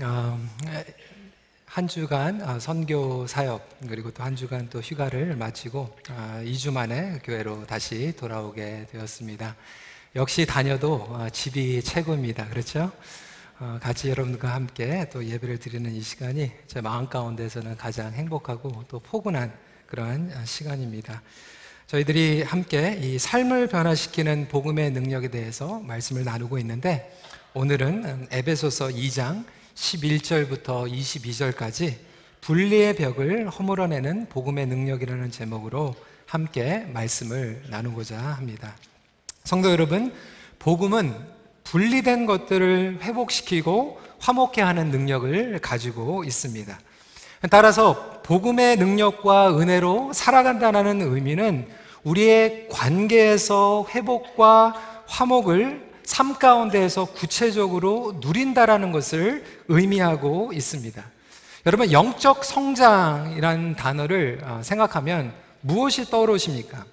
어, 한 주간 어, 선교 사역 그리고 또 한 주간 또 휴가를 마치고 어, 2주 만에 교회로 다시 돌아오게 되었습니다. 역시 다녀도 어, 집이 최고입니다. 그렇죠? 어, 같이 여러분들과 함께 또 예배를 드리는 이 시간이 제 마음 가운데서는 가장 행복하고 또 포근한 그러한 어, 시간입니다. 저희들이 함께 이 삶을 변화시키는 복음의 능력에 대해서 말씀을 나누고 있는데 오늘은 에베소서 2장 11절부터 22절까지 분리의 벽을 허물어내는 복음의 능력이라는 제목으로 함께 말씀을 나누고자 합니다. 성도 여러분, 복음은 분리된 것들을 회복시키고 화목케 하는 능력을 가지고 있습니다. 따라서 복음의 능력과 은혜로 살아간다는 의미는 우리의 관계에서 회복과 화목을 삶 가운데에서 구체적으로 누린다라는 것을 의미하고 있습니다. 여러분, 영적 성장이라는 단어를 어, 생각하면 무엇이 떠오르십니까?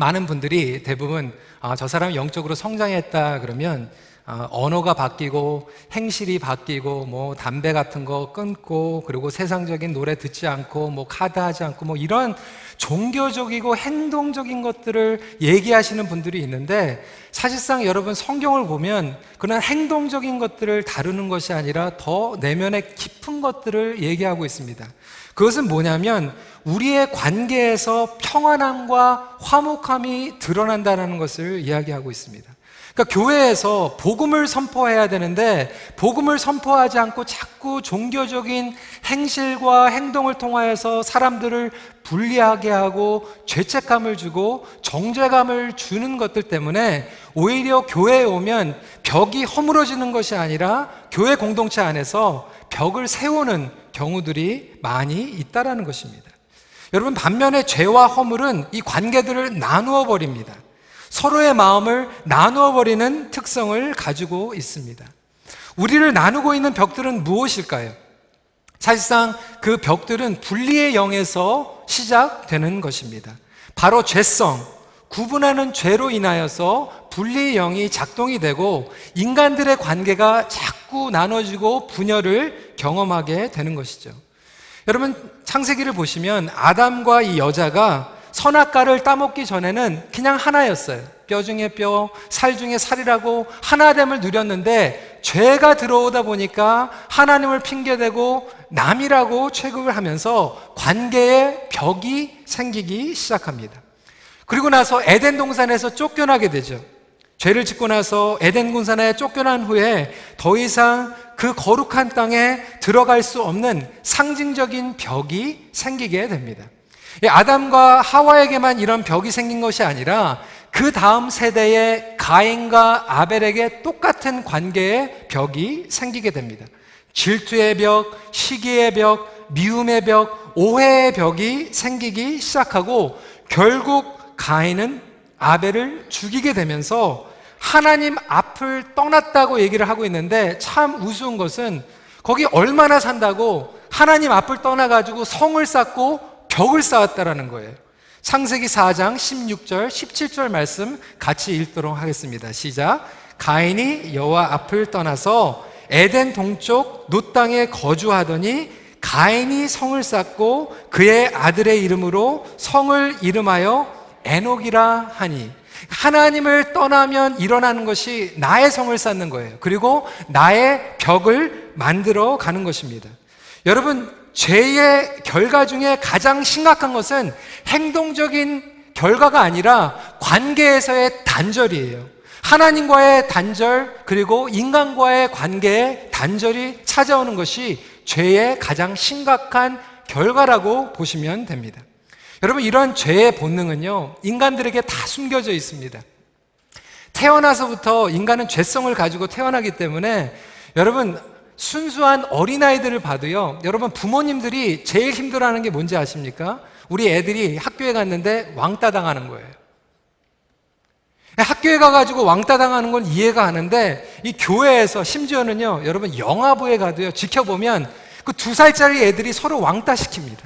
많은 분들이 대부분 아, 저 사람이 영적으로 성장했다 그러면 어, 언어가 바뀌고 행실이 바뀌고 뭐 담배 같은 거 끊고 그리고 세상적인 노래 듣지 않고 뭐 카드 하지 않고 뭐 이런 종교적이고 행동적인 것들을 얘기하시는 분들이 있는데 사실상 여러분 성경을 보면 그런 행동적인 것들을 다루는 것이 아니라 더 내면의 깊은 것들을 얘기하고 있습니다. 그것은 뭐냐면 우리의 관계에서 평안함과 화목함이 드러난다는 것을 이야기하고 있습니다. 그러니까 교회에서 복음을 선포해야 되는데 복음을 선포하지 않고 자꾸 종교적인 행실과 행동을 통하여서 사람들을 불리하게 하고 죄책감을 주고 정죄감을 주는 것들 때문에 오히려 교회에 오면 벽이 허물어지는 것이 아니라 교회 공동체 안에서 벽을 세우는 경우들이 많이 있다라는 것입니다. 여러분 반면에 죄와 허물은 이 관계들을 나누어 버립니다. 서로의 마음을 나누어 버리는 특성을 가지고 있습니다. 우리를 나누고 있는 벽들은 무엇일까요? 사실상 그 벽들은 분리의 영에서 시작되는 것입니다. 바로 죄성, 구분하는 죄로 인하여서 분리의 영이 작동이 되고 인간들의 관계가 자꾸 나눠지고 분열을 경험하게 되는 것이죠. 여러분 창세기를 보시면 아담과 이 여자가 선악과를 따먹기 전에는 그냥 하나였어요. 뼈 중에 뼈, 살 중에 살이라고 하나됨을 누렸는데 죄가 들어오다 보니까 하나님을 핑계대고 남이라고 취급을 하면서 관계의 벽이 생기기 시작합니다. 그리고 나서 에덴 동산에서 쫓겨나게 되죠. 죄를 짓고 나서 에덴 군산에 쫓겨난 후에 더 이상 그 거룩한 땅에 들어갈 수 없는 상징적인 벽이 생기게 됩니다. 아담과 하와에게만 이런 벽이 생긴 것이 아니라 그 다음 세대의 가인과 아벨에게 똑같은 관계의 벽이 생기게 됩니다. 질투의 벽, 시기의 벽, 미움의 벽, 오해의 벽이 생기기 시작하고 결국 가인은 아벨을 죽이게 되면서 하나님 앞을 떠났다고 얘기를 하고 있는데 참 우스운 것은 거기 얼마나 산다고 하나님 앞을 떠나가지고 성을 쌓고 벽을 쌓았다라는 거예요. 창세기 4장 16절, 17절 말씀 같이 읽도록 하겠습니다. 시작. 가인이 여호와 앞을 떠나서 에덴 동쪽 노 땅에 거주하더니 가인이 성을 쌓고 그의 아들의 이름으로 성을 이름하여 에녹이라 하니 하나님을 떠나면 일어나는 것이 나의 성을 쌓는 거예요. 그리고 나의 벽을 만들어 가는 것입니다. 여러분 죄의 결과 중에 가장 심각한 것은 행동적인 결과가 아니라 관계에서의 단절이에요. 하나님과의 단절, 그리고 인간과의 관계의 단절이 찾아오는 것이 죄의 가장 심각한 결과라고 보시면 됩니다. 여러분, 이런 죄의 본능은요, 인간들에게 다 숨겨져 있습니다. 태어나서부터 인간은 죄성을 가지고 태어나기 때문에 여러분, 순수한 어린아이들을 봐도요, 여러분 부모님들이 제일 힘들어하는 게 뭔지 아십니까? 우리 애들이 학교에 갔는데 왕따 당하는 거예요. 학교에 가가지고 왕따 당하는 건 이해가 가는데, 이 교회에서 심지어는요, 여러분 영화부에 가도요, 지켜보면 그 두 살짜리 애들이 서로 왕따 시킵니다.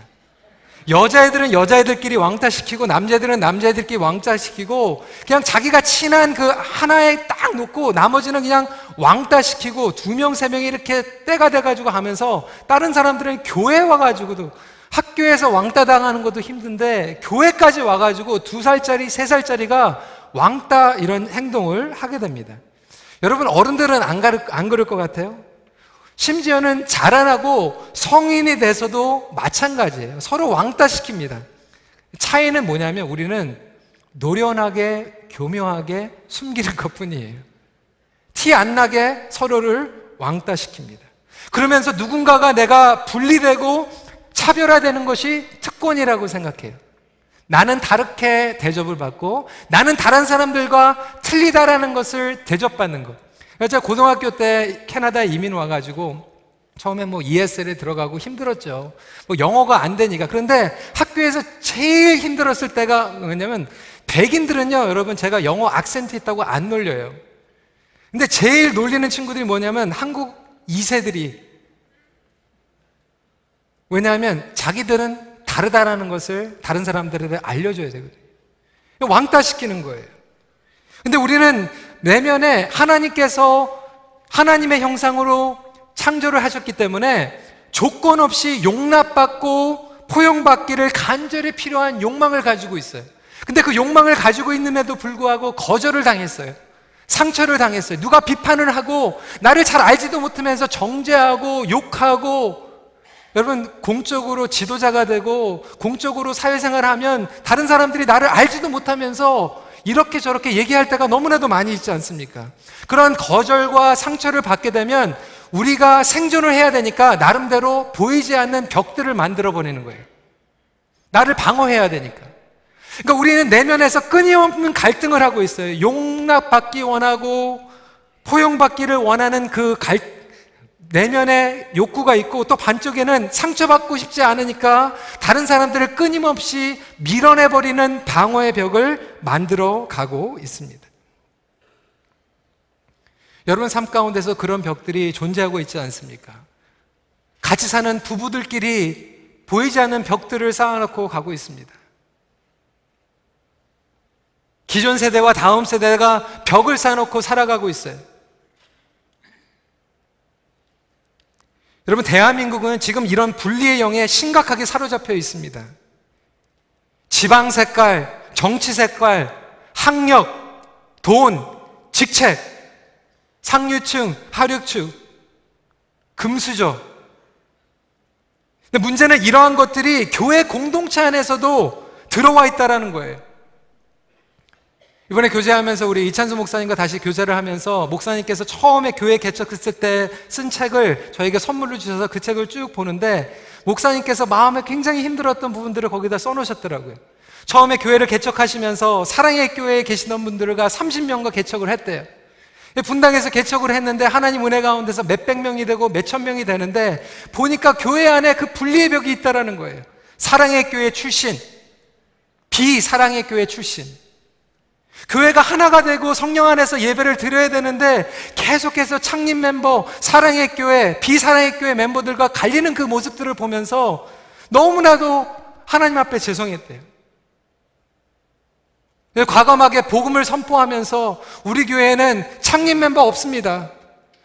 여자애들은 여자애들끼리 왕따시키고 남자애들은 남자애들끼리 왕따시키고 그냥 자기가 친한 그 하나에 딱 놓고 나머지는 그냥 왕따시키고 두 명, 세 명이 이렇게 때가 돼가지고 하면서 다른 사람들은 교회 와가지고도 학교에서 왕따 당하는 것도 힘든데 교회까지 와가지고 두 살짜리, 세 살짜리가 왕따 이런 행동을 하게 됩니다. 여러분 어른들은 안, 가르, 안 그럴 것 같아요? 심지어는 자라나고 성인이 돼서도 마찬가지예요. 서로 왕따 시킵니다. 차이는 뭐냐면 우리는 노련하게 교묘하게 숨기는 것 뿐이에요. 티 안 나게 서로를 왕따 시킵니다. 그러면서 누군가가 내가 분리되고 차별화되는 것이 특권이라고 생각해요. 나는 다르게 대접을 받고 나는 다른 사람들과 틀리다라는 것을 대접받는 것. 제가 고등학교 때 캐나다에 이민 와가지고 처음에 뭐 ESL에 들어가고 힘들었죠. 뭐 영어가 안 되니까. 그런데 학교에서 제일 힘들었을 때가 뭐냐면 백인들은요, 여러분 제가 영어 악센트 있다고 안 놀려요. 근데 제일 놀리는 친구들이 뭐냐면 한국 2세들이 왜냐하면 자기들은 다르다라는 것을 다른 사람들에게 알려줘야 되거든요. 왕따 시키는 거예요. 근데 우리는 내면에 하나님께서 하나님의 형상으로 창조를 하셨기 때문에 조건 없이 용납받고 포용받기를 간절히 필요한 욕망을 가지고 있어요. 근데 그 욕망을 가지고 있는데도 불구하고 거절을 당했어요. 상처를 당했어요. 누가 비판을 하고 나를 잘 알지도 못하면서 정죄하고 욕하고 여러분 공적으로 지도자가 되고 공적으로 사회생활을 하면 다른 사람들이 나를 알지도 못하면서 이렇게 저렇게 얘기할 때가 너무나도 많이 있지 않습니까? 그런 거절과 상처를 받게 되면 우리가 생존을 해야 되니까 나름대로 보이지 않는 벽들을 만들어 버리는 거예요. 나를 방어해야 되니까. 그러니까 우리는 내면에서 끊임없는 갈등을 하고 있어요. 용납받기 원하고 포용받기를 원하는 그 갈, 내면에 욕구가 있고 또 반쪽에는 상처받고 싶지 않으니까 다른 사람들을 끊임없이 밀어내버리는 방어의 벽을 만들어 가고 있습니다. 여러분 삶 가운데서 그런 벽들이 존재하고 있지 않습니까? 같이 사는 부부들끼리 보이지 않는 벽들을 쌓아놓고 가고 있습니다. 기존 세대와 다음 세대가 벽을 쌓아놓고 살아가고 있어요. 여러분, 대한민국은 지금 이런 분리의 영에 심각하게 사로잡혀 있습니다. 지방 색깔, 정치 색깔, 학력, 돈, 직책, 상류층, 하류층, 금수저. 근데 문제는 이러한 것들이 교회 공동체 안에서도 들어와 있다라는 거예요. 이번에 교제하면서 우리 이찬수 목사님과 다시 교제를 하면서 목사님께서 처음에 교회 개척했을 때 쓴 책을 저에게 선물로 주셔서 그 책을 쭉 보는데 목사님께서 마음에 굉장히 힘들었던 부분들을 거기다 써놓으셨더라고요. 처음에 교회를 개척하시면서 사랑의 교회에 계시던 분들과 30명과 개척을 했대요. 분당에서 개척을 했는데 하나님 은혜 가운데서 몇백 명이 되고 몇천 명이 되는데 보니까 교회 안에 그 분리의 벽이 있다라는 거예요. 사랑의 교회 출신, 비사랑의 교회 출신. 교회가 하나가 되고 성령 안에서 예배를 드려야 되는데 계속해서 창립 mem버, 사랑의 교회, 비사랑의 교회 멤버들과 갈리는 그 모습들을 보면서 너무나도 하나님 앞에 죄송했대요. 과감하게 복음을 선포하면서 우리 교회는 창립 멤버 없습니다.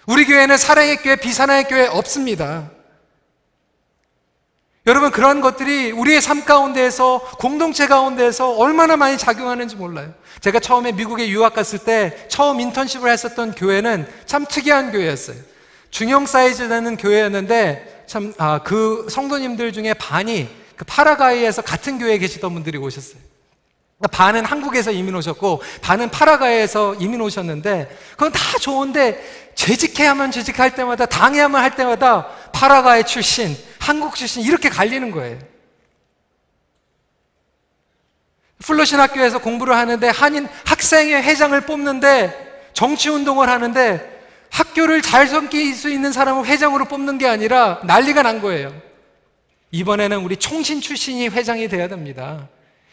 우리 교회는 사랑의 교회, 비사랑의 교회 없습니다. 여러분 그런 것들이 우리의 삶 가운데에서 공동체 가운데에서 얼마나 많이 작용하는지 몰라요. 제가 처음에 미국에 유학 갔을 때 처음 인턴십을 했었던 교회는 참 특이한 교회였어요. 중형 사이즈 되는 교회였는데 참그 아, 그 성도님들 중에 반이 그 파라과이에서 같은 교회에 계시던 분들이 오셨어요. 그러니까 반은 한국에서 이민 오셨고 반은 파라과이에서 이민 오셨는데 그건 다 좋은데 재직해야만 재직할 때마다 당해야만 할 때마다 파라과이 출신, 한국 출신 이렇게 갈리는 거예요. 플로신 학교에서 공부를 하는데 한인 학생회 회장을 뽑는데 정치 운동을 하는데 학교를 잘 섬길 수 있는 사람을 회장으로 뽑는 게 아니라 난리가 난 거예요. 이번에는 우리 총신 출신이 회장이 돼야 됩니다.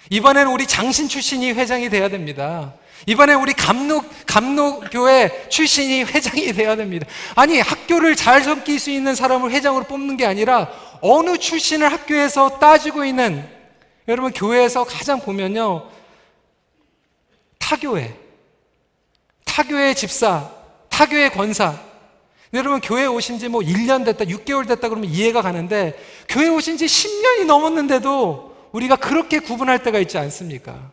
이번에는 우리 장신 출신이 회장이 돼야 됩니다. 이번에 우리 감독, 감독교회 출신이 회장이 돼야 됩니다. 아니, 학교를 잘 섬길 수 있는 사람을 회장으로 뽑는 게 아니라 어느 출신을 학교에서 따지고 있는 여러분, 교회에서 가장 보면요. 타교회, 타교회 집사, 타교회 권사. 여러분, 교회 오신 지 뭐 1년 됐다, 6개월 됐다 그러면 이해가 가는데, 교회 오신 지 10년이 넘었는데도 우리가 그렇게 구분할 때가 있지 않습니까?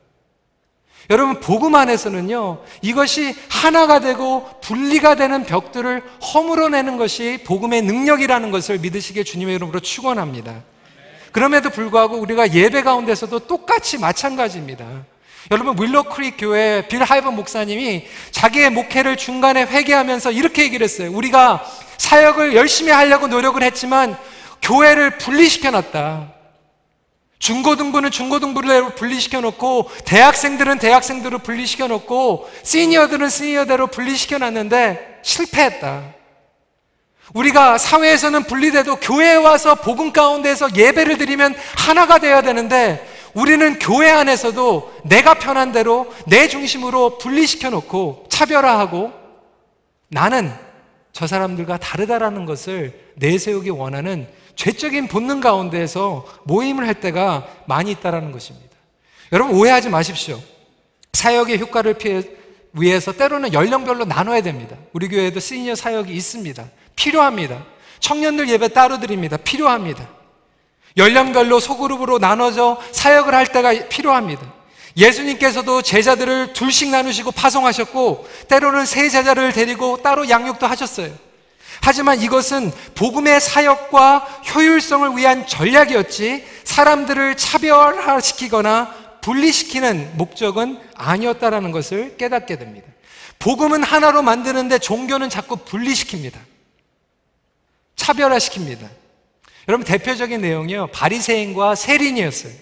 여러분, 복음 안에서는요, 이것이 하나가 되고 분리가 되는 벽들을 허물어내는 것이 복음의 능력이라는 것을 믿으시기에 주님의 이름으로 축원합니다. 그럼에도 불구하고 우리가 예배 가운데서도 똑같이 마찬가지입니다. 여러분, 윌로 크릭 교회 빌 하이번 목사님이 자기의 목회를 중간에 회개하면서 이렇게 얘기를 했어요. 우리가 사역을 열심히 하려고 노력을 했지만 교회를 분리시켜 놨다. 중고등부는 중고등부로 분리시켜 놓고 대학생들은 대학생들로 분리시켜 놓고 시니어들은 시니어대로 분리시켜 놨는데 실패했다. 우리가 사회에서는 분리돼도 교회에 와서 복음 가운데서 예배를 드리면 하나가 되어야 되는데 우리는 교회 안에서도 내가 편한 대로 내 중심으로 분리시켜 놓고 차별화하고 나는 저 사람들과 다르다라는 것을 내세우기 원하는 죄적인 본능 가운데에서 모임을 할 때가 많이 있다라는 것입니다. 여러분 오해하지 마십시오. 사역의 효과를 피해 위해서 때로는 연령별로 나눠야 됩니다. 우리 교회에도 시니어 사역이 있습니다. 필요합니다. 청년들 예배 따로 드립니다. 필요합니다. 연령별로 소그룹으로 나눠져 사역을 할 때가 필요합니다. 예수님께서도 제자들을 둘씩 나누시고 파송하셨고 때로는 세 제자를 데리고 따로 양육도 하셨어요. 하지만 이것은 복음의 사역과 효율성을 위한 전략이었지 사람들을 차별화시키거나 분리시키는 목적은 아니었다라는 것을 깨닫게 됩니다. 복음은 하나로 만드는데 종교는 자꾸 분리시킵니다. 차별화시킵니다. 여러분 대표적인 내용이요. 바리새인과 세린이었어요.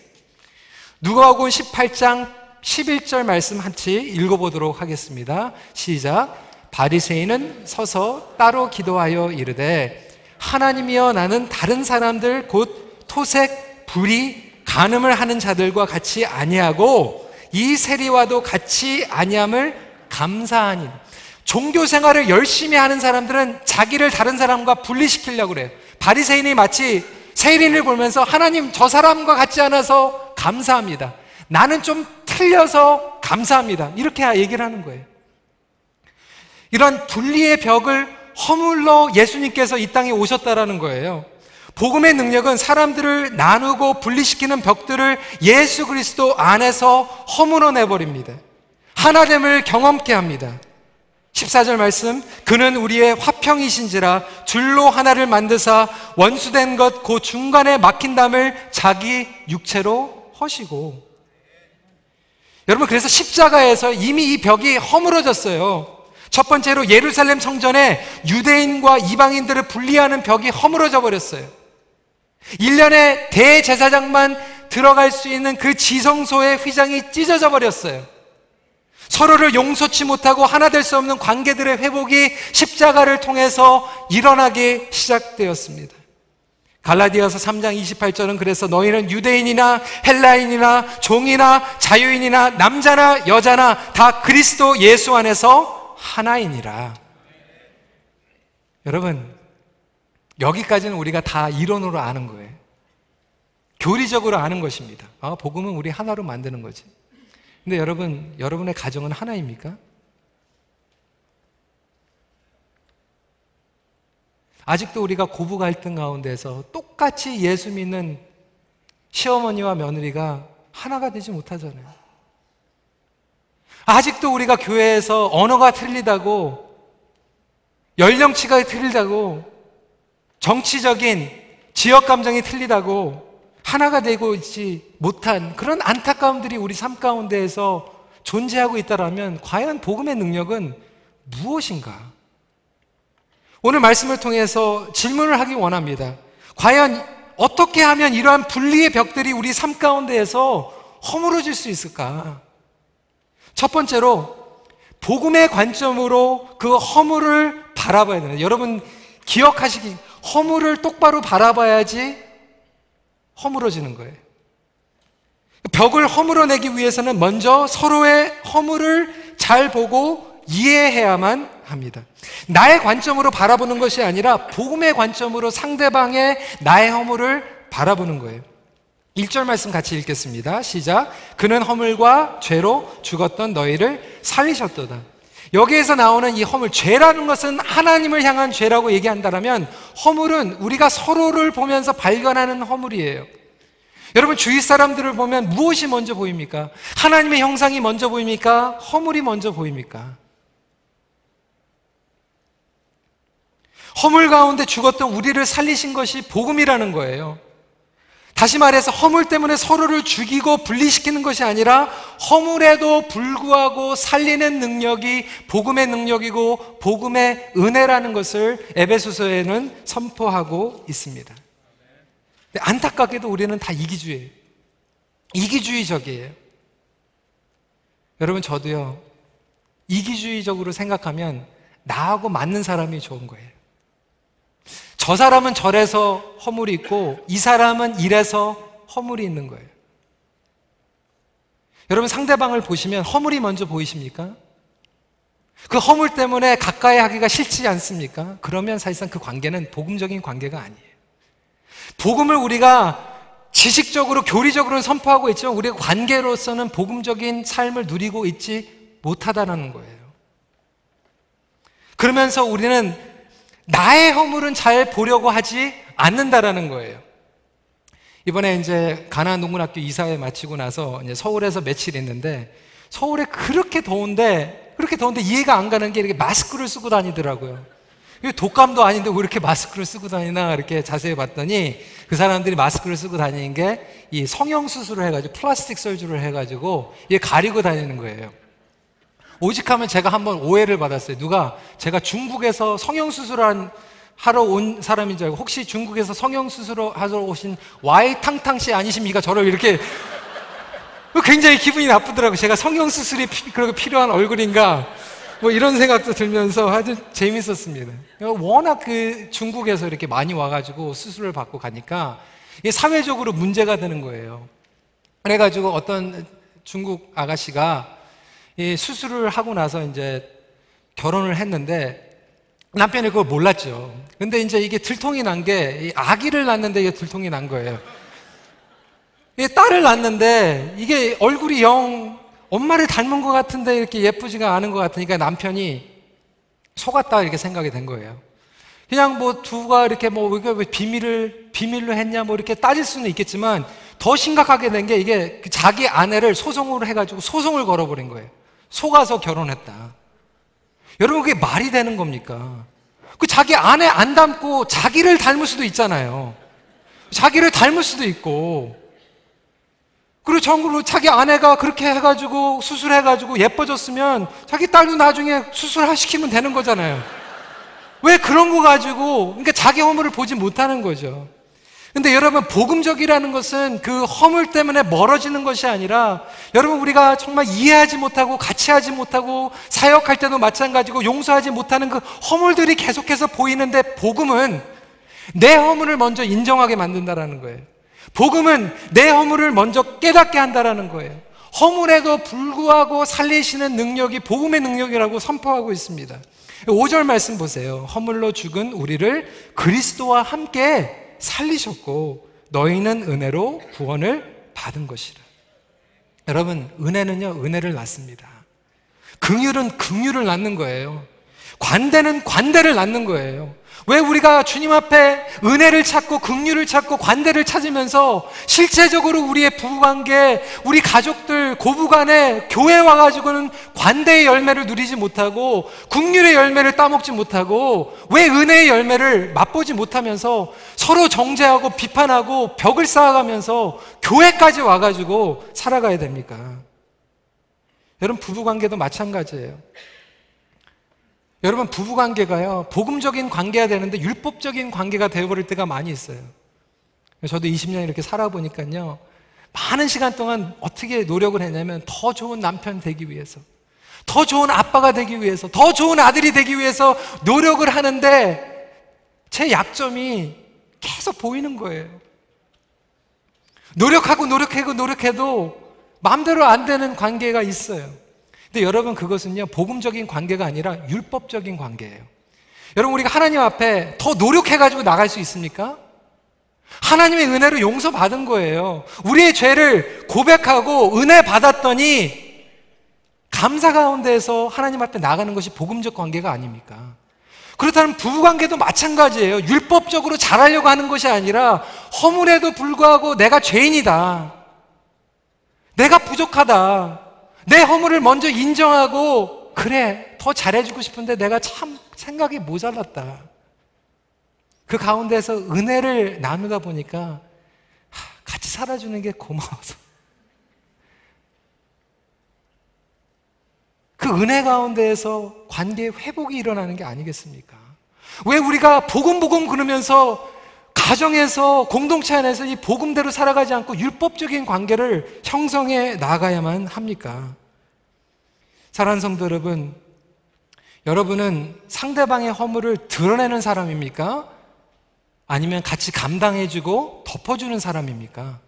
누가복음 18장 11절 말씀 한치 읽어보도록 하겠습니다. 시작. 바리새인은 서서 따로 기도하여 이르되 하나님이여 나는 다른 사람들 곧 토색, 불이, 간음을 하는 자들과 같이 아니하고 이 세리와도 같이 아니함을 감사하니 종교 생활을 열심히 하는 사람들은 자기를 다른 사람과 분리시키려고 그래요. 바리새인이 마치 세린을 보면서 하나님 저 사람과 같지 않아서 감사합니다. 나는 좀 틀려서 감사합니다. 이렇게 얘기를 하는 거예요. 이런 분리의 벽을 허물러 예수님께서 이 땅에 오셨다라는 거예요. 복음의 능력은 사람들을 나누고 분리시키는 벽들을 예수 그리스도 안에서 허물어 내 버립니다. 하나됨을 경험케 합니다. 14절 말씀, 그는 우리의 화평이신지라 줄로 하나를 만드사 원수된 것 그 중간에 막힌 담을 자기 육체로 허시고. 여러분, 그래서 십자가에서 이미 이 벽이 허물어졌어요. 첫 번째로 예루살렘 성전에 유대인과 이방인들을 분리하는 벽이 허물어져 버렸어요. 1년에 대제사장만 들어갈 수 있는 그 지성소의 휘장이 찢어져 버렸어요. 서로를 용서치 못하고 하나 될 수 없는 관계들의 회복이 십자가를 통해서 일어나기 시작되었습니다. 갈라디아서 3장 28절은 그래서 너희는 유대인이나 헬라인이나 종이나 자유인이나 남자나 여자나 다 그리스도 예수 안에서 하나이니라. 여러분, 여기까지는 우리가 다 이론으로 아는 거예요. 교리적으로 아는 것입니다. 아, 복음은 우리 하나로 만드는 거지. 근데 여러분, 여러분의 가정은 하나입니까? 아직도 우리가 고부 갈등 가운데서 똑같이 예수 믿는 시어머니와 며느리가 하나가 되지 못하잖아요. 아직도 우리가 교회에서 언어가 틀리다고, 연령치가 틀리다고, 정치적인 지역 감정이 틀리다고, 하나가 되고 있지 못한 그런 안타까움들이 우리 삶 가운데에서 존재하고 있다면 과연 복음의 능력은 무엇인가? 오늘 말씀을 통해서 질문을 하기 원합니다. 과연 어떻게 하면 이러한 분리의 벽들이 우리 삶 가운데에서 허물어질 수 있을까? 첫 번째로 복음의 관점으로 그 허물을 바라봐야 되는 여러분 기억하시기 허물을 똑바로 바라봐야지 허물어지는 거예요. 벽을 허물어내기 위해서는 먼저 서로의 허물을 잘 보고 이해해야만 합니다. 나의 관점으로 바라보는 것이 아니라 복음의 관점으로 상대방의 나의 허물을 바라보는 거예요. 1절 말씀 같이 읽겠습니다. 시작. 그는 허물과 죄로 죽었던 너희를 살리셨도다. 여기에서 나오는 이 허물, 죄라는 것은 하나님을 향한 죄라고 얘기한다면 허물은 우리가 서로를 보면서 발견하는 허물이에요. 여러분 주위 사람들을 보면 무엇이 먼저 보입니까? 하나님의 형상이 먼저 보입니까? 허물이 먼저 보입니까? 허물 가운데 죽었던 우리를 살리신 것이 복음이라는 거예요. 다시 말해서 허물 때문에 서로를 죽이고 분리시키는 것이 아니라 허물에도 불구하고 살리는 능력이 복음의 능력이고 복음의 은혜라는 것을 에베소서에는 선포하고 있습니다. 안타깝게도 우리는 다 이기주의예요. 이기주의적이에요. 여러분 저도요. 이기주의적으로 생각하면 나하고 맞는 사람이 좋은 거예요. 저 사람은 절에서 허물이 있고 이 사람은 이래서 허물이 있는 거예요. 여러분 상대방을 보시면 허물이 먼저 보이십니까? 그 허물 때문에 가까이 하기가 싫지 않습니까? 그러면 사실상 그 관계는 복음적인 관계가 아니에요. 복음을 우리가 지식적으로 교리적으로는 선포하고 있지만 우리가 관계로서는 복음적인 삶을 누리고 있지 못하다는 거예요. 그러면서 우리는 나의 허물은 잘 보려고 하지 않는다라는 거예요. 이번에 이제 가나안 농군학교 이사회 마치고 나서 이제 서울에서 며칠 있는데 서울에 그렇게 더운데 그렇게 더운데 이해가 안 가는 게 이렇게 마스크를 쓰고 다니더라고요. 독감도 아닌데 왜 이렇게 마스크를 쓰고 다니나 이렇게 자세히 봤더니 그 사람들이 마스크를 쓰고 다니는 게 이 성형 수술을 해가지고 플라스틱 설주를 해가지고 이게 가리고 다니는 거예요. 오직하면 제가 한번 오해를 받았어요. 누가 제가 중국에서 성형 수술한 하러 온 사람인 줄 알고 혹시 중국에서 성형 수술을 하러 오신 와이 탕탕 씨 아니십니까? 저를 이렇게 굉장히 기분이 나쁘더라고요. 제가 성형 수술이 피, 필요한 얼굴인가? 뭐 이런 생각도 들면서 아주 재밌었습니다. 워낙 그 중국에서 이렇게 많이 와가지고 수술을 받고 가니까 이게 사회적으로 문제가 되는 거예요. 그래가지고 어떤 중국 아가씨가 이 수술을 하고 나서 이제 결혼을 했는데 남편이 그걸 몰랐죠. 근데 이제 이게 들통이 난 게 아기를 낳는데 이게 들통이 난 거예요. 딸을 낳는데 이게 얼굴이 영 엄마를 닮은 것 같은데 이렇게 예쁘지가 않은 것 같으니까 남편이 속았다 이렇게 생각이 된 거예요. 그냥 뭐 두가 이렇게 뭐 이게 왜 비밀을 비밀로 했냐 뭐 이렇게 따질 수는 있겠지만 더 심각하게 된 게 이게 그 자기 아내를 소송으로 해가지고 소송을 걸어버린 거예요. 속아서 결혼했다. 여러분 그게 말이 되는 겁니까? 그 자기 아내 안 닮고 자기를 닮을 수도 있잖아요. 자기를 닮을 수도 있고 그리고 정으로 자기 아내가 그렇게 해가지고 수술해가지고 예뻐졌으면 자기 딸도 나중에 수술시키면 되는 거잖아요. 왜 그런 거 가지고, 그러니까 자기 허물을 보지 못하는 거죠. 근데 여러분, 복음적이라는 것은 그 허물 때문에 멀어지는 것이 아니라 여러분, 우리가 정말 이해하지 못하고 같이 하지 못하고 사역할 때도 마찬가지고 용서하지 못하는 그 허물들이 계속해서 보이는데 복음은 내 허물을 먼저 인정하게 만든다라는 거예요. 복음은 내 허물을 먼저 깨닫게 한다라는 거예요. 허물에도 불구하고 살리시는 능력이 복음의 능력이라고 선포하고 있습니다. 5절 말씀 보세요. 허물로 죽은 우리를 그리스도와 함께 살리셨고 너희는 은혜로 구원을 받은 것이라. 여러분, 은혜는요, 은혜를 낳습니다. 긍휼은 긍휼을 낳는 거예요. 관대는 관대를 낳는 거예요. 왜 우리가 주님 앞에 은혜를 찾고 긍휼을 찾고 관대를 찾으면서 실제적으로 우리의 부부관계, 우리 가족들 고부간에 교회 와가지고는 관대의 열매를 누리지 못하고 긍휼의 열매를 따먹지 못하고 왜 은혜의 열매를 맛보지 못하면서 서로 정죄하고 비판하고 벽을 쌓아가면서 교회까지 와가지고 살아가야 됩니까? 여러분 부부관계도 마찬가지예요. 여러분 부부 관계가요 복음적인 관계가 되는데 율법적인 관계가 되어버릴 때가 많이 있어요. 저도 20년 이렇게 살아보니까요 많은 시간 동안 어떻게 노력을 했냐면 더 좋은 남편 되기 위해서, 더 좋은 아빠가 되기 위해서, 더 좋은 아들이 되기 위해서 노력을 하는데 제 약점이 계속 보이는 거예요. 노력하고 노력하고 노력해도 마음대로 안 되는 관계가 있어요. 근데 여러분 그것은요 복음적인 관계가 아니라 율법적인 관계예요. 여러분 우리가 하나님 앞에 더 노력해 가지고 나갈 수 있습니까? 하나님의 은혜로 용서받은 거예요. 우리의 죄를 고백하고 은혜 받았더니 감사 가운데에서 하나님 앞에 나가는 것이 복음적 관계가 아닙니까? 그렇다면 부부 관계도 마찬가지예요. 율법적으로 잘하려고 하는 것이 아니라 허물에도 불구하고 내가 죄인이다. 내가 부족하다. 내 허물을 먼저 인정하고 그래 더 잘해주고 싶은데 내가 참 생각이 모자랐다. 그 가운데서 은혜를 나누다 보니까 같이 살아주는 게 고마워서 그 은혜 가운데에서 관계의 회복이 일어나는 게 아니겠습니까? 왜 우리가 복음복음 그러면서 가정에서 공동체 안에서 이 복음대로 살아가지 않고 율법적인 관계를 형성해 나가야만 합니까? 사랑하는 성도 여러분, 여러분은 상대방의 허물을 드러내는 사람입니까? 아니면 같이 감당해주고 덮어주는 사람입니까?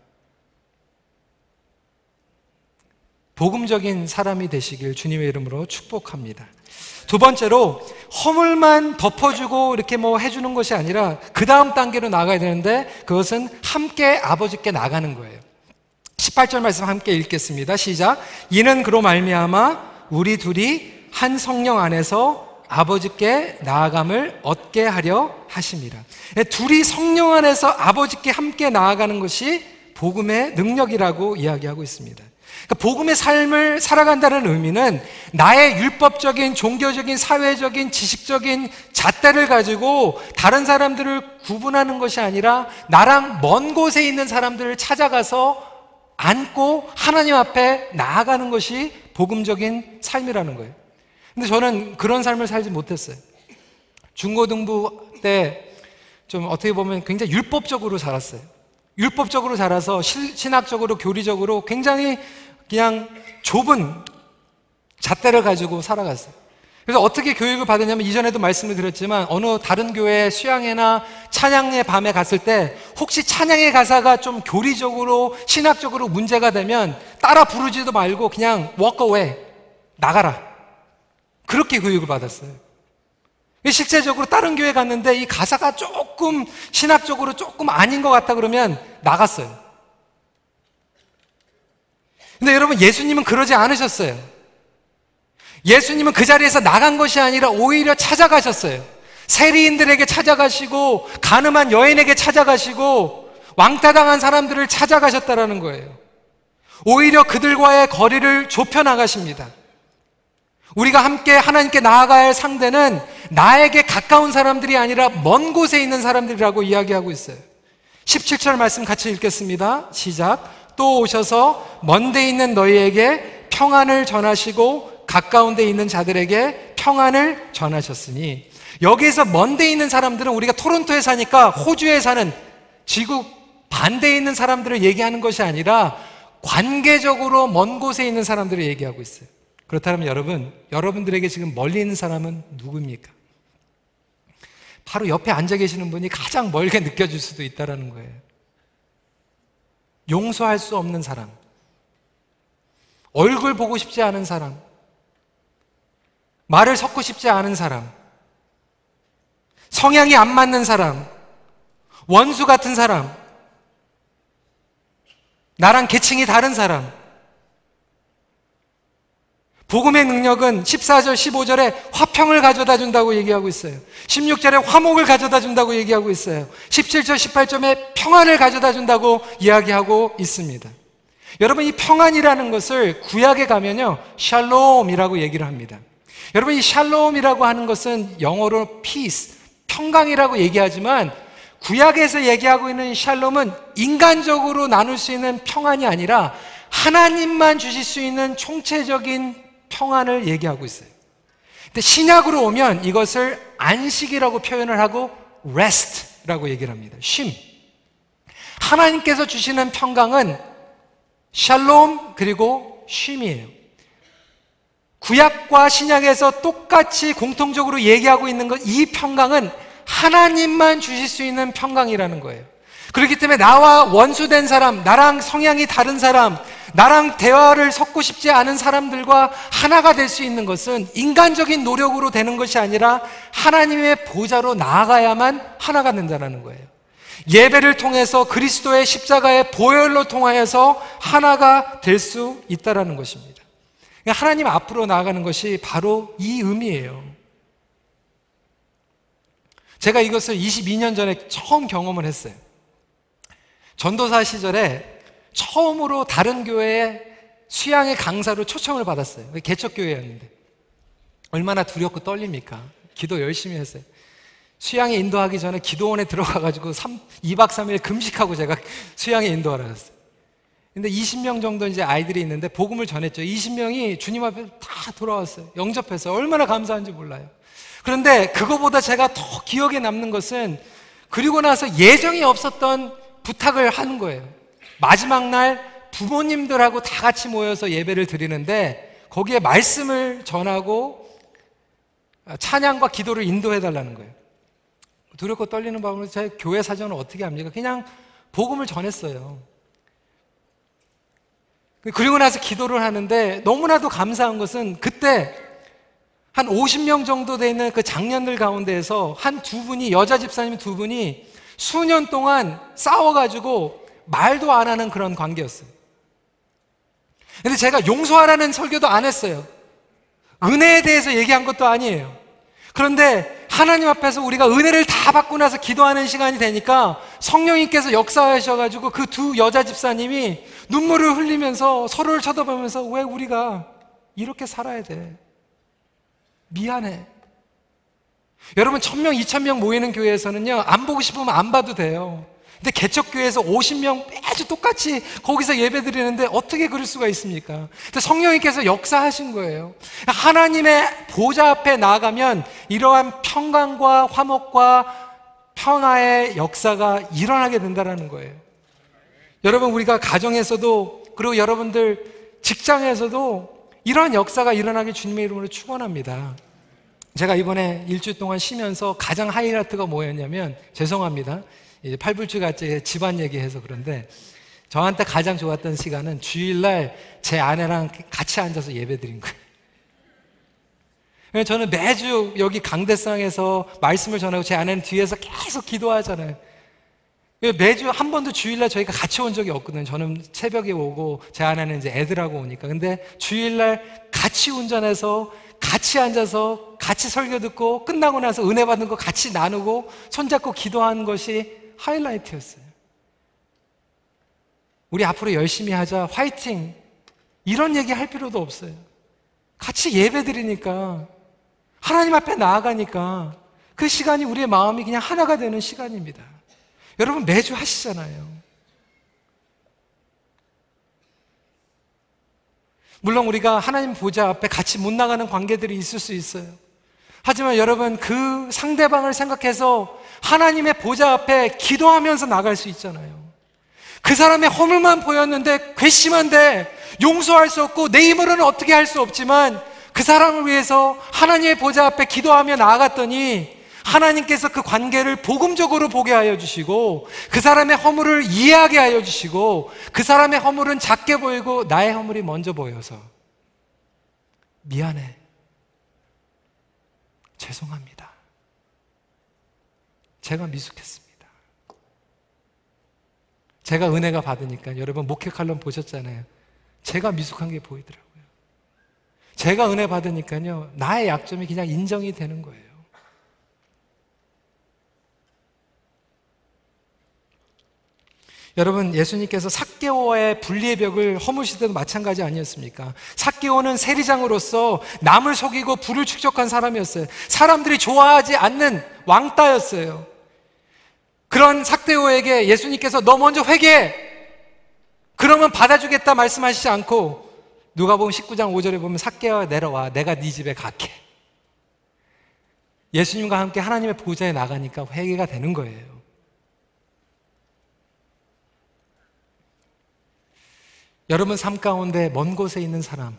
복음적인 사람이 되시길 주님의 이름으로 축복합니다. 두 번째로 허물만 덮어주고 이렇게 뭐 해주는 것이 아니라 그 다음 단계로 나가야 되는데 그것은 함께 아버지께 나가는 거예요. 18절 말씀 함께 읽겠습니다. 시작. 이는 그로 말미암아 우리 둘이 한 성령 안에서 아버지께 나아감을 얻게 하려 하십니다. 둘이 성령 안에서 아버지께 함께 나아가는 것이 복음의 능력이라고 이야기하고 있습니다. 그러니까 복음의 삶을 살아간다는 의미는 나의 율법적인, 종교적인, 사회적인, 지식적인 잣대를 가지고 다른 사람들을 구분하는 것이 아니라 나랑 먼 곳에 있는 사람들을 찾아가서 안고 하나님 앞에 나아가는 것이 복음적인 삶이라는 거예요. 근데 저는 그런 삶을 살지 못했어요. 중고등부 때 좀 어떻게 보면 굉장히 율법적으로 자랐어요. 율법적으로 자라서 신학적으로 교리적으로 굉장히 그냥 좁은 잣대를 가지고 살아갔어요. 그래서 어떻게 교육을 받았냐면 이전에도 말씀을 드렸지만 어느 다른 교회 수양회나 찬양의 밤에 갔을 때 혹시 찬양의 가사가 좀 교리적으로 신학적으로 문제가 되면 따라 부르지도 말고 그냥 walk away 나가라 그렇게 교육을 받았어요. 실제적으로 다른 교회 갔는데 이 가사가 조금 신학적으로 조금 아닌 것 같다 그러면 나갔어요. 근데 여러분, 예수님은 그러지 않으셨어요. 예수님은 그 자리에서 나간 것이 아니라 오히려 찾아가셨어요. 세리인들에게 찾아가시고, 가늠한 여인에게 찾아가시고, 왕따당한 사람들을 찾아가셨다라는 거예요. 오히려 그들과의 거리를 좁혀 나가십니다. 우리가 함께 하나님께 나아가야 할 상대는 나에게 가까운 사람들이 아니라 먼 곳에 있는 사람들이라고 이야기하고 있어요. 17절 말씀 같이 읽겠습니다. 시작. 또 오셔서 먼데 있는 너희에게 평안을 전하시고 가까운 데 있는 자들에게 평안을 전하셨으니 여기에서 먼데 있는 사람들은 우리가 토론토에 사니까 호주에 사는 지구 반대에 있는 사람들을 얘기하는 것이 아니라 관계적으로 먼 곳에 있는 사람들을 얘기하고 있어요. 그렇다면 여러분, 여러분들에게 지금 멀리 있는 사람은 누구입니까? 바로 옆에 앉아 계시는 분이 가장 멀게 느껴질 수도 있다는 거예요. 용서할 수 없는 사람, 얼굴 보고 싶지 않은 사람, 말을 섞고 싶지 않은 사람, 성향이 안 맞는 사람, 원수 같은 사람, 나랑 계층이 다른 사람, 복음의 능력은 14절, 15절에 화평을 가져다 준다고 얘기하고 있어요. 16절에 화목을 가져다 준다고 얘기하고 있어요. 17절, 18절에 평안을 가져다 준다고 이야기하고 있습니다. 여러분, 이 평안이라는 것을 구약에 가면요, 샬롬이라고 얘기를 합니다. 여러분, 이 샬롬이라고 하는 것은 영어로 peace, 평강이라고 얘기하지만 구약에서 얘기하고 있는 샬롬은 인간적으로 나눌 수 있는 평안이 아니라 하나님만 주실 수 있는 총체적인 평안을 얘기하고 있어요. 근데 신약으로 오면 이것을 안식이라고 표현을 하고 rest라고 얘기를 합니다. 쉼. 하나님께서 주시는 평강은 샬롬 그리고 쉼이에요. 구약과 신약에서 똑같이 공통적으로 얘기하고 있는 것, 이 평강은 하나님만 주실 수 있는 평강이라는 거예요. 그렇기 때문에 나와 원수된 사람, 나랑 성향이 다른 사람, 나랑 대화를 섞고 싶지 않은 사람들과 하나가 될 수 있는 것은 인간적인 노력으로 되는 것이 아니라 하나님의 보좌로 나아가야만 하나가 된다는 거예요. 예배를 통해서 그리스도의 십자가의 보혈로 통하여서 하나가 될 수 있다라는 것입니다. 그러니까 하나님 앞으로 나아가는 것이 바로 이 의미예요. 제가 이것을 22년 전에 처음 경험을 했어요. 전도사 시절에 처음으로 다른 교회에 수양의 강사로 초청을 받았어요. 개척교회였는데. 얼마나 두렵고 떨립니까? 기도 열심히 했어요. 수양에 인도하기 전에 기도원에 들어가가지고 3, 2박 3일 금식하고 제가 수양에 인도하러 갔어요. 근데 20명 정도 이제 아이들이 있는데 복음을 전했죠. 20명이 주님 앞에 다 돌아왔어요. 영접해서 얼마나 감사한지 몰라요. 그런데 그거보다 제가 더 기억에 남는 것은 그리고 나서 예정이 없었던 부탁을 하는 거예요. 마지막 날 부모님들하고 다 같이 모여서 예배를 드리는데 거기에 말씀을 전하고 찬양과 기도를 인도해 달라는 거예요. 두렵고 떨리는 마음으로 제 교회 사정을 어떻게 합니까? 그냥 복음을 전했어요. 그리고 나서 기도를 하는데 너무나도 감사한 것은 그때 한 50명 정도 되는 그 장년들 가운데에서 한 두 분이 여자 집사님 두 분이 수년 동안 싸워가지고 말도 안 하는 그런 관계였어요. 근데 제가 용서하라는 설교도 안 했어요. 은혜에 대해서 얘기한 것도 아니에요. 그런데 하나님 앞에서 우리가 은혜를 다 받고 나서 기도하는 시간이 되니까 성령님께서 역사하셔가지고 그 두 여자 집사님이 눈물을 흘리면서 서로를 쳐다보면서 왜 우리가 이렇게 살아야 돼? 미안해. 여러분, 천명, 이천명 모이는 교회에서는요, 안 보고 싶으면 안 봐도 돼요. 근데 개척교회에서 50명 매주 똑같이 거기서 예배 드리는데 어떻게 그럴 수가 있습니까? 근데 성령님께서 역사하신 거예요. 하나님의 보좌 앞에 나가면 이러한 평강과 화목과 평화의 역사가 일어나게 된다는 거예요. 여러분, 우리가 가정에서도, 그리고 여러분들 직장에서도 이러한 역사가 일어나게 주님의 이름으로 축원합니다. 제가 이번에 일주일 동안 쉬면서 가장 하이라이트가 뭐였냐면 죄송합니다. 이제 같이 집안 얘기해서 그런데 저한테 가장 좋았던 시간은 주일날 제 아내랑 같이 앉아서 예배 드린 거예요. 저는 매주 여기 강대상에서 말씀을 전하고 제 아내는 뒤에서 계속 기도하잖아요. 매주 한 번도 주일날 저희가 같이 온 적이 없거든요. 저는 새벽에 오고 제 아내는 이제 애들하고 오니까. 근데 주일날 같이 운전해서 같이 앉아서 같이 설교 듣고 끝나고 나서 은혜 받는 거 같이 나누고 손잡고 기도하는 것이 하이라이트였어요. 우리 앞으로 열심히 하자, 화이팅! 이런 얘기 할 필요도 없어요. 같이 예배 드리니까, 하나님 앞에 나아가니까, 그 시간이 우리의 마음이 그냥 하나가 되는 시간입니다. 여러분 매주 하시잖아요. 물론 우리가 하나님 보좌 앞에 같이 못 나가는 관계들이 있을 수 있어요. 하지만 여러분 그 상대방을 생각해서 하나님의 보좌 앞에 기도하면서 나갈 수 있잖아요. 그 사람의 허물만 보였는데 괘씸한데 용서할 수 없고 내 힘으로는 어떻게 할 수 없지만 그 사람을 위해서 하나님의 보좌 앞에 기도하며 나아갔더니 하나님께서 그 관계를 복음적으로 보게 하여 주시고 그 사람의 허물을 이해하게 하여 주시고 그 사람의 허물은 작게 보이고 나의 허물이 먼저 보여서 미안해. 죄송합니다. 제가 미숙했습니다. 제가 은혜가 받으니까 여러분 목회 칼럼 보셨잖아요. 제가 미숙한 게 보이더라고요. 제가 은혜 받으니까요. 나의 약점이 그냥 인정이 되는 거예요. 여러분 예수님께서 삭개오와의 분리의 벽을 허무실 때도 마찬가지 아니었습니까? 삭개오는 세리장으로서 남을 속이고 불을 축적한 사람이었어요. 사람들이 좋아하지 않는 왕따였어요. 그런 삭개오에게 예수님께서 너 먼저 회개해. 그러면 받아주겠다 말씀하시지 않고 누가 보면 19장 5절에 보면 삭개와 내려와 내가 네 집에 갈게. 예수님과 함께 하나님의 보좌에 나가니까 회개가 되는 거예요. 여러분 삶 가운데 먼 곳에 있는 사람,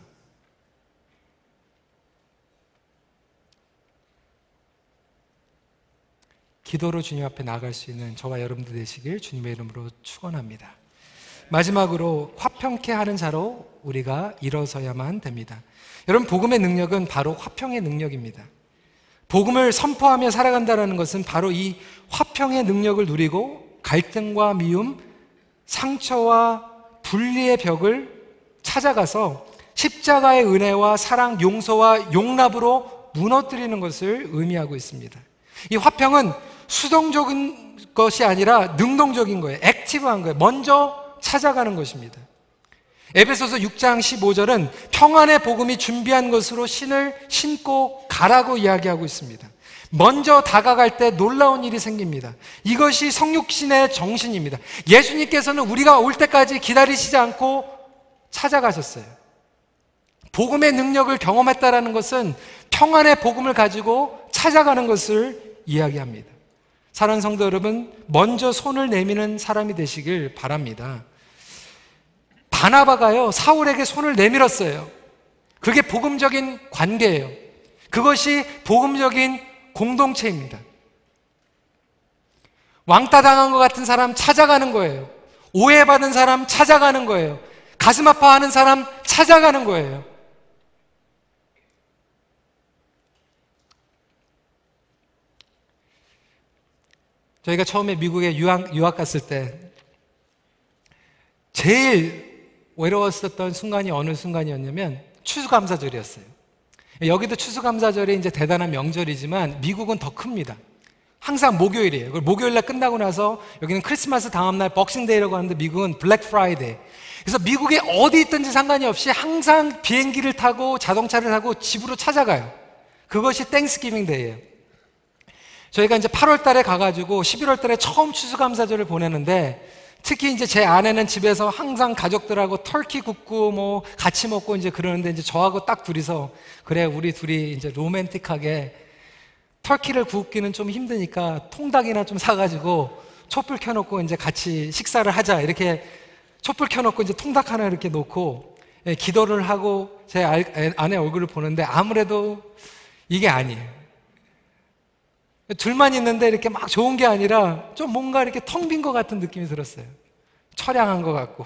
기도로 주님 앞에 나갈 수 있는 저와 여러분들 되시길 주님의 이름으로 축원합니다. 마지막으로 화평케 하는 자로 우리가 일어서야만 됩니다. 여러분 복음의 능력은 바로 화평의 능력입니다. 복음을 선포하며 살아간다는 것은 바로 이 화평의 능력을 누리고 갈등과 미움, 상처와 분리의 벽을 찾아가서 십자가의 은혜와 사랑, 용서와 용납으로 무너뜨리는 것을 의미하고 있습니다. 이 화평은 수동적인 것이 아니라 능동적인 거예요. 액티브한 거예요. 먼저 찾아가는 것입니다. 에베소서 6장 15절은 평안의 복음이 준비한 것으로 신을 신고 가라고 이야기하고 있습니다. 먼저 다가갈 때 놀라운 일이 생깁니다. 이것이 성육신의 정신입니다. 예수님께서는 우리가 올 때까지 기다리시지 않고 찾아가셨어요. 복음의 능력을 경험했다라는 것은 평안의 복음을 가지고 찾아가는 것을 이야기합니다. 사랑하는 성도 여러분, 먼저 손을 내미는 사람이 되시길 바랍니다. 바나바가요, 사울에게 손을 내밀었어요. 그게 복음적인 관계예요. 그것이 복음적인 공동체입니다. 왕따 당한 것 같은 사람 찾아가는 거예요. 오해받은 사람 찾아가는 거예요. 가슴 아파하는 사람 찾아가는 거예요. 저희가 처음에 미국에 유학, 유학 갔을 때 제일 외로웠었던 순간이 어느 순간이었냐면 추수감사절이었어요. 여기도 추수감사절이 이제 대단한 명절이지만 미국은 더 큽니다. 항상 목요일이에요. 목요일날 끝나고 나서 여기는 크리스마스 다음날 Boxing Day라고 하는데 미국은 Black Friday. 그래서 미국에 어디 있든지 상관이 없이 항상 비행기를 타고 자동차를 타고 집으로 찾아가요. 그것이 Thanksgiving Day예요. 저희가 이제 8월 달에 가가지고 11월 달에 처음 추수감사절을 보내는데 특히 이제 제 아내는 집에서 항상 가족들하고 터키 굽고 뭐 같이 먹고 이제 그러는데 이제 저하고 딱 둘이서 그래 우리 둘이 이제 로맨틱하게 turkey를 굽기는 좀 힘드니까 통닭이나 좀 사가지고 촛불 켜놓고 이제 같이 식사를 하자 이렇게 촛불 켜놓고 이제 통닭 하나 이렇게 놓고 예, 기도를 하고 제 아내 얼굴을 보는데 아무래도 이게 아니에요. 둘만 있는데 이렇게 막 좋은 게 아니라 좀 뭔가 이렇게 텅 빈 것 같은 느낌이 들었어요. 처량한 것 같고.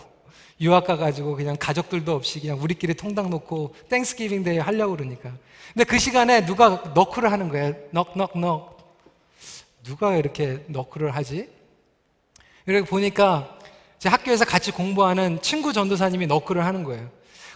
유학 가가지고 그냥 가족들도 없이 그냥 우리끼리 통닭 놓고 Thanksgiving Day 하려고 그러니까. 근데 그 시간에 누가 knock를 하는 거예요. Knock, knock, knock. 누가 이렇게 knock를 하지? 이렇게 보니까 제 학교에서 같이 공부하는 친구 전도사님이 knock를 하는 거예요.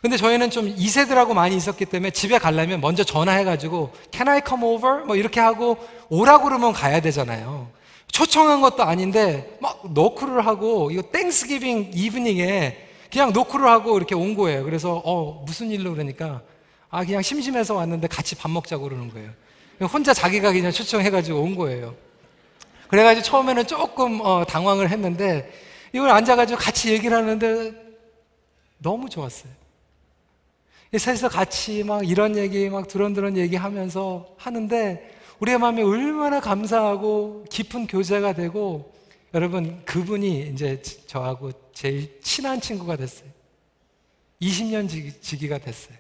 근데 저희는 좀 2세들하고 많이 있었기 때문에 집에 가려면 먼저 전화해가지고 Can I come over? 뭐 이렇게 하고 오라고 그러면 가야 되잖아요. 초청한 것도 아닌데 막 노크를 하고 이거 Thanksgiving evening에 그냥 노크를 하고 이렇게 온 거예요. 그래서 어 무슨 일로 그러니까 아 그냥 심심해서 왔는데 같이 밥 먹자고 그러는 거예요. 혼자 자기가 그냥 초청해가지고 온 거예요. 그래가지고 처음에는 조금 어, 당황을 했는데 이걸 앉아가지고 같이 얘기를 하는데 너무 좋았어요. 셋이서 같이 막 이런 얘기, 막 두런두런 얘기하면서 하는데 우리의 마음이 얼마나 감사하고 깊은 교제가 되고 여러분 그분이 이제 저하고 제일 친한 친구가 됐어요. 20년 지기 가 됐어요.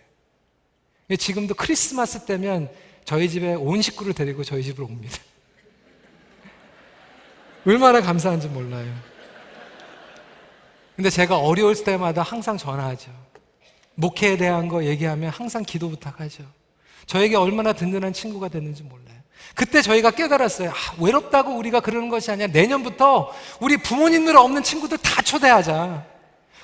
지금도 크리스마스 때면 저희 집에 온 식구를 데리고 저희 집으로 옵니다. 얼마나 감사한지 몰라요. 근데 제가 어려울 때마다 항상 전화하죠. 목회에 대한 거 얘기하면 항상 기도 부탁하죠. 저에게 얼마나 든든한 친구가 됐는지 몰라요. 그때 저희가 깨달았어요. 아, 외롭다고 우리가 그러는 것이 아니라 내년부터 우리 부모님들 없는 친구들 다 초대하자.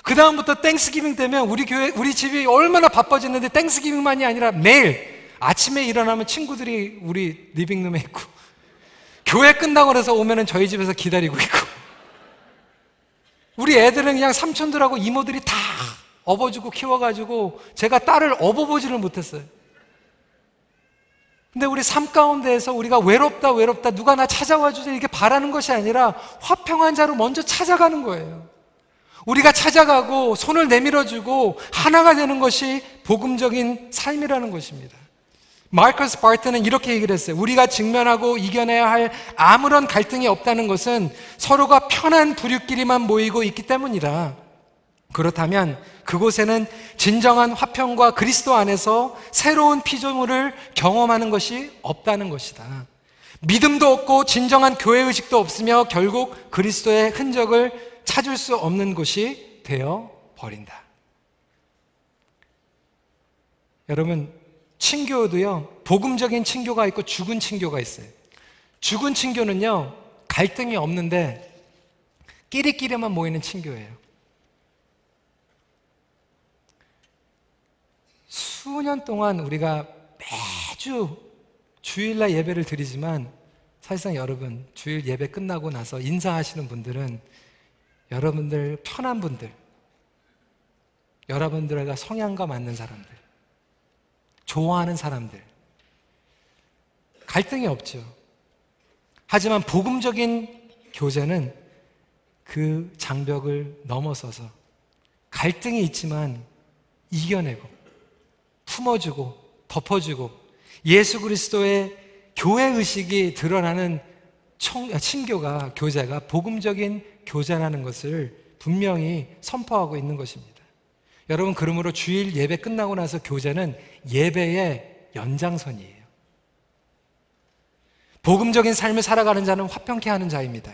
그 다음부터 Thanksgiving 되면 우리 교회, 우리 집이 얼마나 바빠졌는데 Thanksgiving만이 아니라 매일 아침에 일어나면 친구들이 우리 living room에 있고 교회 끝나고 나서 오면은 저희 집에서 기다리고 있고 우리 애들은 그냥 삼촌들하고 이모들이 다 업어주고 키워가지고 제가 딸을 업어보지를 못했어요. 근데 우리 삶 가운데에서 우리가 외롭다, 외롭다, 누가 나 찾아와 주자 이렇게 바라는 것이 아니라 화평한 자로 먼저 찾아가는 거예요. 우리가 찾아가고 손을 내밀어주고 하나가 되는 것이 복음적인 삶이라는 것입니다. 마이커스 바트는 이렇게 얘기를 했어요. 우리가 직면하고 이겨내야 할 아무런 갈등이 없다는 것은 서로가 편한 부류끼리만 모이고 있기 때문이다. 그렇다면 그곳에는 진정한 화평과 그리스도 안에서 새로운 피조물을 경험하는 것이 없다는 것이다. 믿음도 없고 진정한 교회 의식도 없으며 결국 그리스도의 흔적을 찾을 수 없는 곳이 되어 버린다. 여러분, 친교도요, 복음적인 친교가 있고 죽은 친교가 있어요. 죽은 친교는요, 갈등이 없는데 끼리끼리만 모이는 친교예요. 수년 동안 우리가 매주 주일날 예배를 드리지만 사실상 여러분 주일 예배 끝나고 나서 인사하시는 분들은 여러분들 편한 분들, 여러분들과 성향과 맞는 사람들, 좋아하는 사람들, 갈등이 없죠. 하지만 복음적인 교제는 그 장벽을 넘어서서 갈등이 있지만 이겨내고 품어주고 덮어주고 예수 그리스도의 교회 의식이 드러나는 청, 친교가 교제가 복음적인 교제라는 것을 분명히 선포하고 있는 것입니다. 여러분 그러므로 주일 예배 끝나고 나서 교제는 예배의 연장선이에요. 복음적인 삶을 살아가는 자는 화평케 하는 자입니다.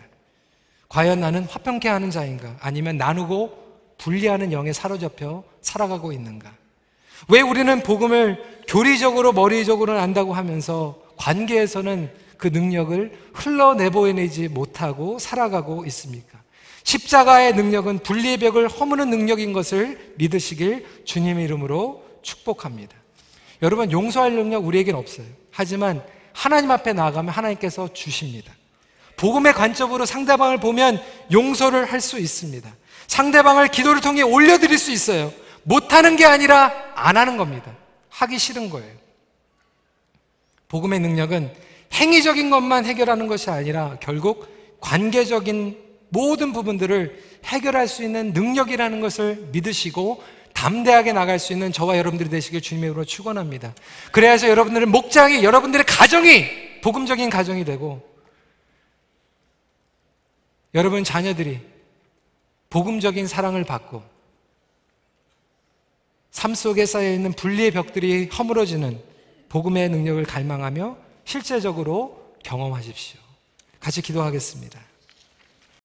과연 나는 화평케 하는 자인가? 아니면 나누고 분리하는 영에 사로잡혀 살아가고 있는가? 왜 우리는 복음을 교리적으로 머리적으로는 안다고 하면서 관계에서는 그 능력을 흘러내보내지 못하고 살아가고 있습니까? 십자가의 능력은 분리의 벽을 허무는 능력인 것을 믿으시길 주님의 이름으로 축복합니다. 여러분, 용서할 능력 우리에겐 없어요. 하지만 하나님 앞에 나아가면 하나님께서 주십니다. 복음의 관점으로 상대방을 보면 용서를 할 수 있습니다. 상대방을 기도를 통해 올려드릴 수 있어요. 못하는 게 아니라 안 하는 겁니다. 하기 싫은 거예요. 복음의 능력은 행위적인 것만 해결하는 것이 아니라 결국 관계적인 모든 부분들을 해결할 수 있는 능력이라는 것을 믿으시고 담대하게 나갈 수 있는 저와 여러분들이 되시길 주님의 이름으로 축원합니다. 그래서 여러분들의 목장이 여러분들의 가정이 복음적인 가정이 되고 여러분 자녀들이 복음적인 사랑을 받고 삶 속에 쌓여 있는 분리의 벽들이 허물어지는 복음의 능력을 갈망하며 실제적으로 경험하십시오. 같이 기도하겠습니다.